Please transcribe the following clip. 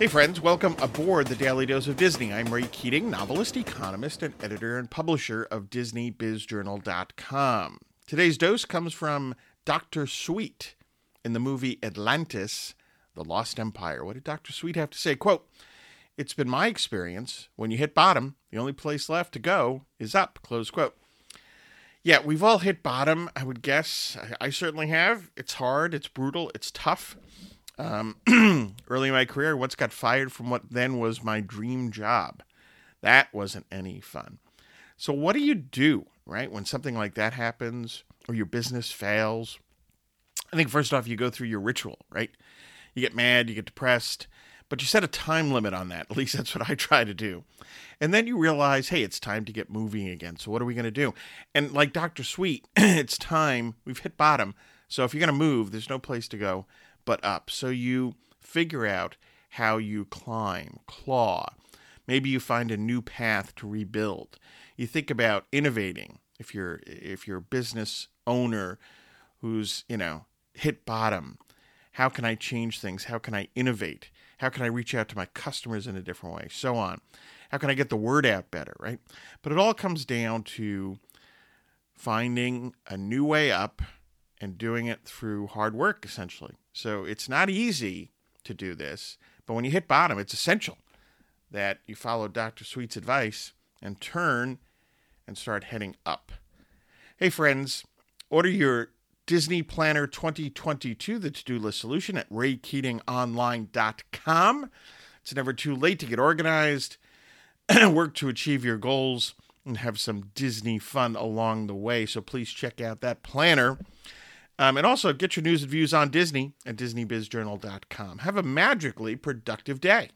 Hey, friends, welcome aboard the Daily Dose of Disney. I'm Ray Keating, novelist, economist, and editor and publisher of DisneyBizJournal.com. Today's dose comes from Dr. Sweet in the movie Atlantis, The Lost Empire. What did Dr. Sweet have to say? Quote, It's been my experience when you hit bottom, the only place left to go is up. Close quote. Yeah, we've all hit bottom, I would guess. I, I certainly have. It's hard, it's brutal, it's tough. Um, early in my career, once got fired from what then was my dream job. That wasn't any fun. So, what do you do, right, when something like that happens or your business fails? I think first off, you go through your ritual, right? You get mad, you get depressed, but you set a time limit on that. At least that's what I try to do. And then you realize, hey, it's time to get moving again. So, what are we going to do? And like Dr. Sweet, it's time. We've hit bottom. So, if you're going to move, there's no place to go but up. So you figure out how you climb, claw. Maybe you find a new path to rebuild. You think about innovating. If you're if you're a business owner who's, you know, hit bottom, how can I change things? How can I innovate? How can I reach out to my customers in a different way? So on. How can I get the word out better, right? But it all comes down to finding a new way up and doing it through hard work, essentially. So it's not easy to do this, but when you hit bottom, it's essential that you follow Dr. Sweet's advice and turn and start heading up. Hey, friends, order your Disney Planner 2022, the to do list solution, at raykeatingonline.com. It's never too late to get organized, work to achieve your goals, and have some Disney fun along the way. So please check out that planner. Um, and also get your news and views on Disney at DisneyBizJournal.com. Have a magically productive day.